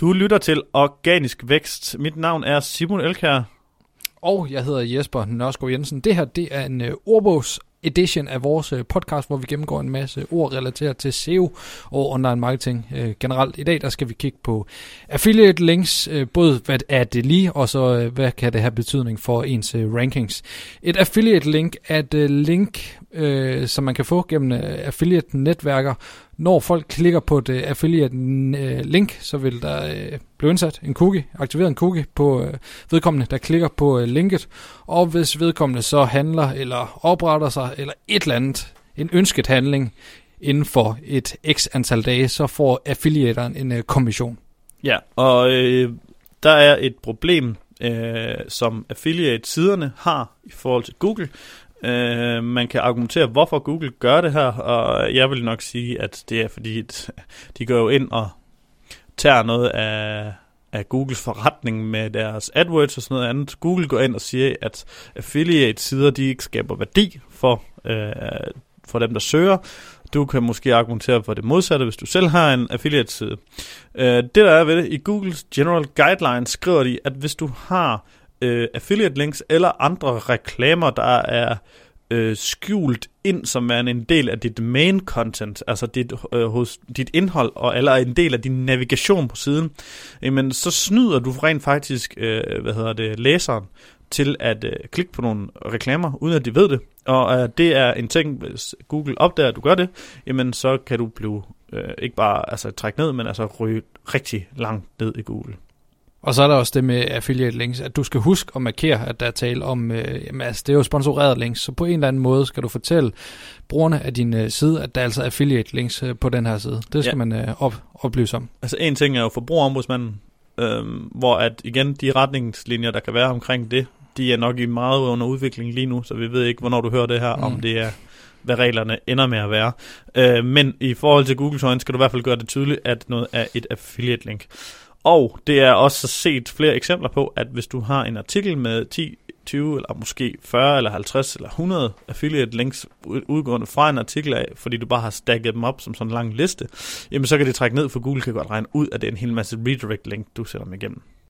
Du lytter til Organisk Vækst. Mit navn er Simon Elkær. Og jeg hedder Jesper Nørskov Jensen. Det her det er en uh, ordbogs edition af vores uh, podcast, hvor vi gennemgår en masse ord relateret til SEO og online marketing uh, generelt. I dag der skal vi kigge på affiliate links, uh, både hvad er det lige, og så uh, hvad kan det have betydning for ens uh, rankings. Et affiliate link er et uh, link, uh, som man kan få gennem uh, affiliate netværker, når folk klikker på et uh, affiliate uh, link, så vil der uh, blive indsat en cookie, aktiveret en cookie på uh, vedkommende, der klikker på uh, linket. Og hvis vedkommende så handler eller opretter sig eller et eller andet, en ønsket handling inden for et x antal dage, så får affiliateren en uh, kommission. Ja, og øh, der er et problem, øh, som affiliate-siderne har i forhold til Google. Øh, man kan argumentere, hvorfor Google gør det her, og jeg vil nok sige, at det er fordi, de går jo ind og tager noget af, af Googles forretning med deres AdWords og sådan noget andet. Google går ind og siger, at affiliate-sider, de ikke skaber værdi for, øh, for dem, der søger. Du kan måske argumentere for det modsatte, hvis du selv har en affiliate-side. Øh, det der er ved det, i Googles General Guidelines skriver de, at hvis du har øh, affiliate links eller andre reklamer, der er øh, skjult ind som er en del af dit main content, altså dit, øh, hos dit indhold, og, eller en del af din navigation på siden, jamen så snyder du rent faktisk, øh, hvad hedder det, læseren til at øh, klikke på nogle reklamer, uden at de ved det. Og øh, det er en ting, hvis Google opdager, at du gør det, jamen så kan du blive øh, ikke bare altså, trække ned, men altså ryge rigtig langt ned i Google. Og så er der også det med affiliate links, at du skal huske at markere, at der er tale om, øh, jamen, altså, det er jo sponsoreret links, så på en eller anden måde skal du fortælle brugerne af din øh, side, at der er altså affiliate links øh, på den her side. Det skal ja. man øh, op, oplyse om. Altså en ting er jo forbrugerombudsmanden, øh, hvor at igen de retningslinjer, der kan være omkring det, de er nok i meget under udvikling lige nu, så vi ved ikke, hvornår du hører det her, mm. om det er hvad reglerne ender med at være. Øh, men i forhold til Google øjne skal du i hvert fald gøre det tydeligt, at noget er et affiliate link. Og det er også set flere eksempler på, at hvis du har en artikel med 10, 20 eller måske 40 eller 50 eller 100 affiliate links udgående fra en artikel af, fordi du bare har stacket dem op som sådan en lang liste, jamen så kan det trække ned, for Google kan godt regne ud, at det er en hel masse redirect link, du sætter dem igennem.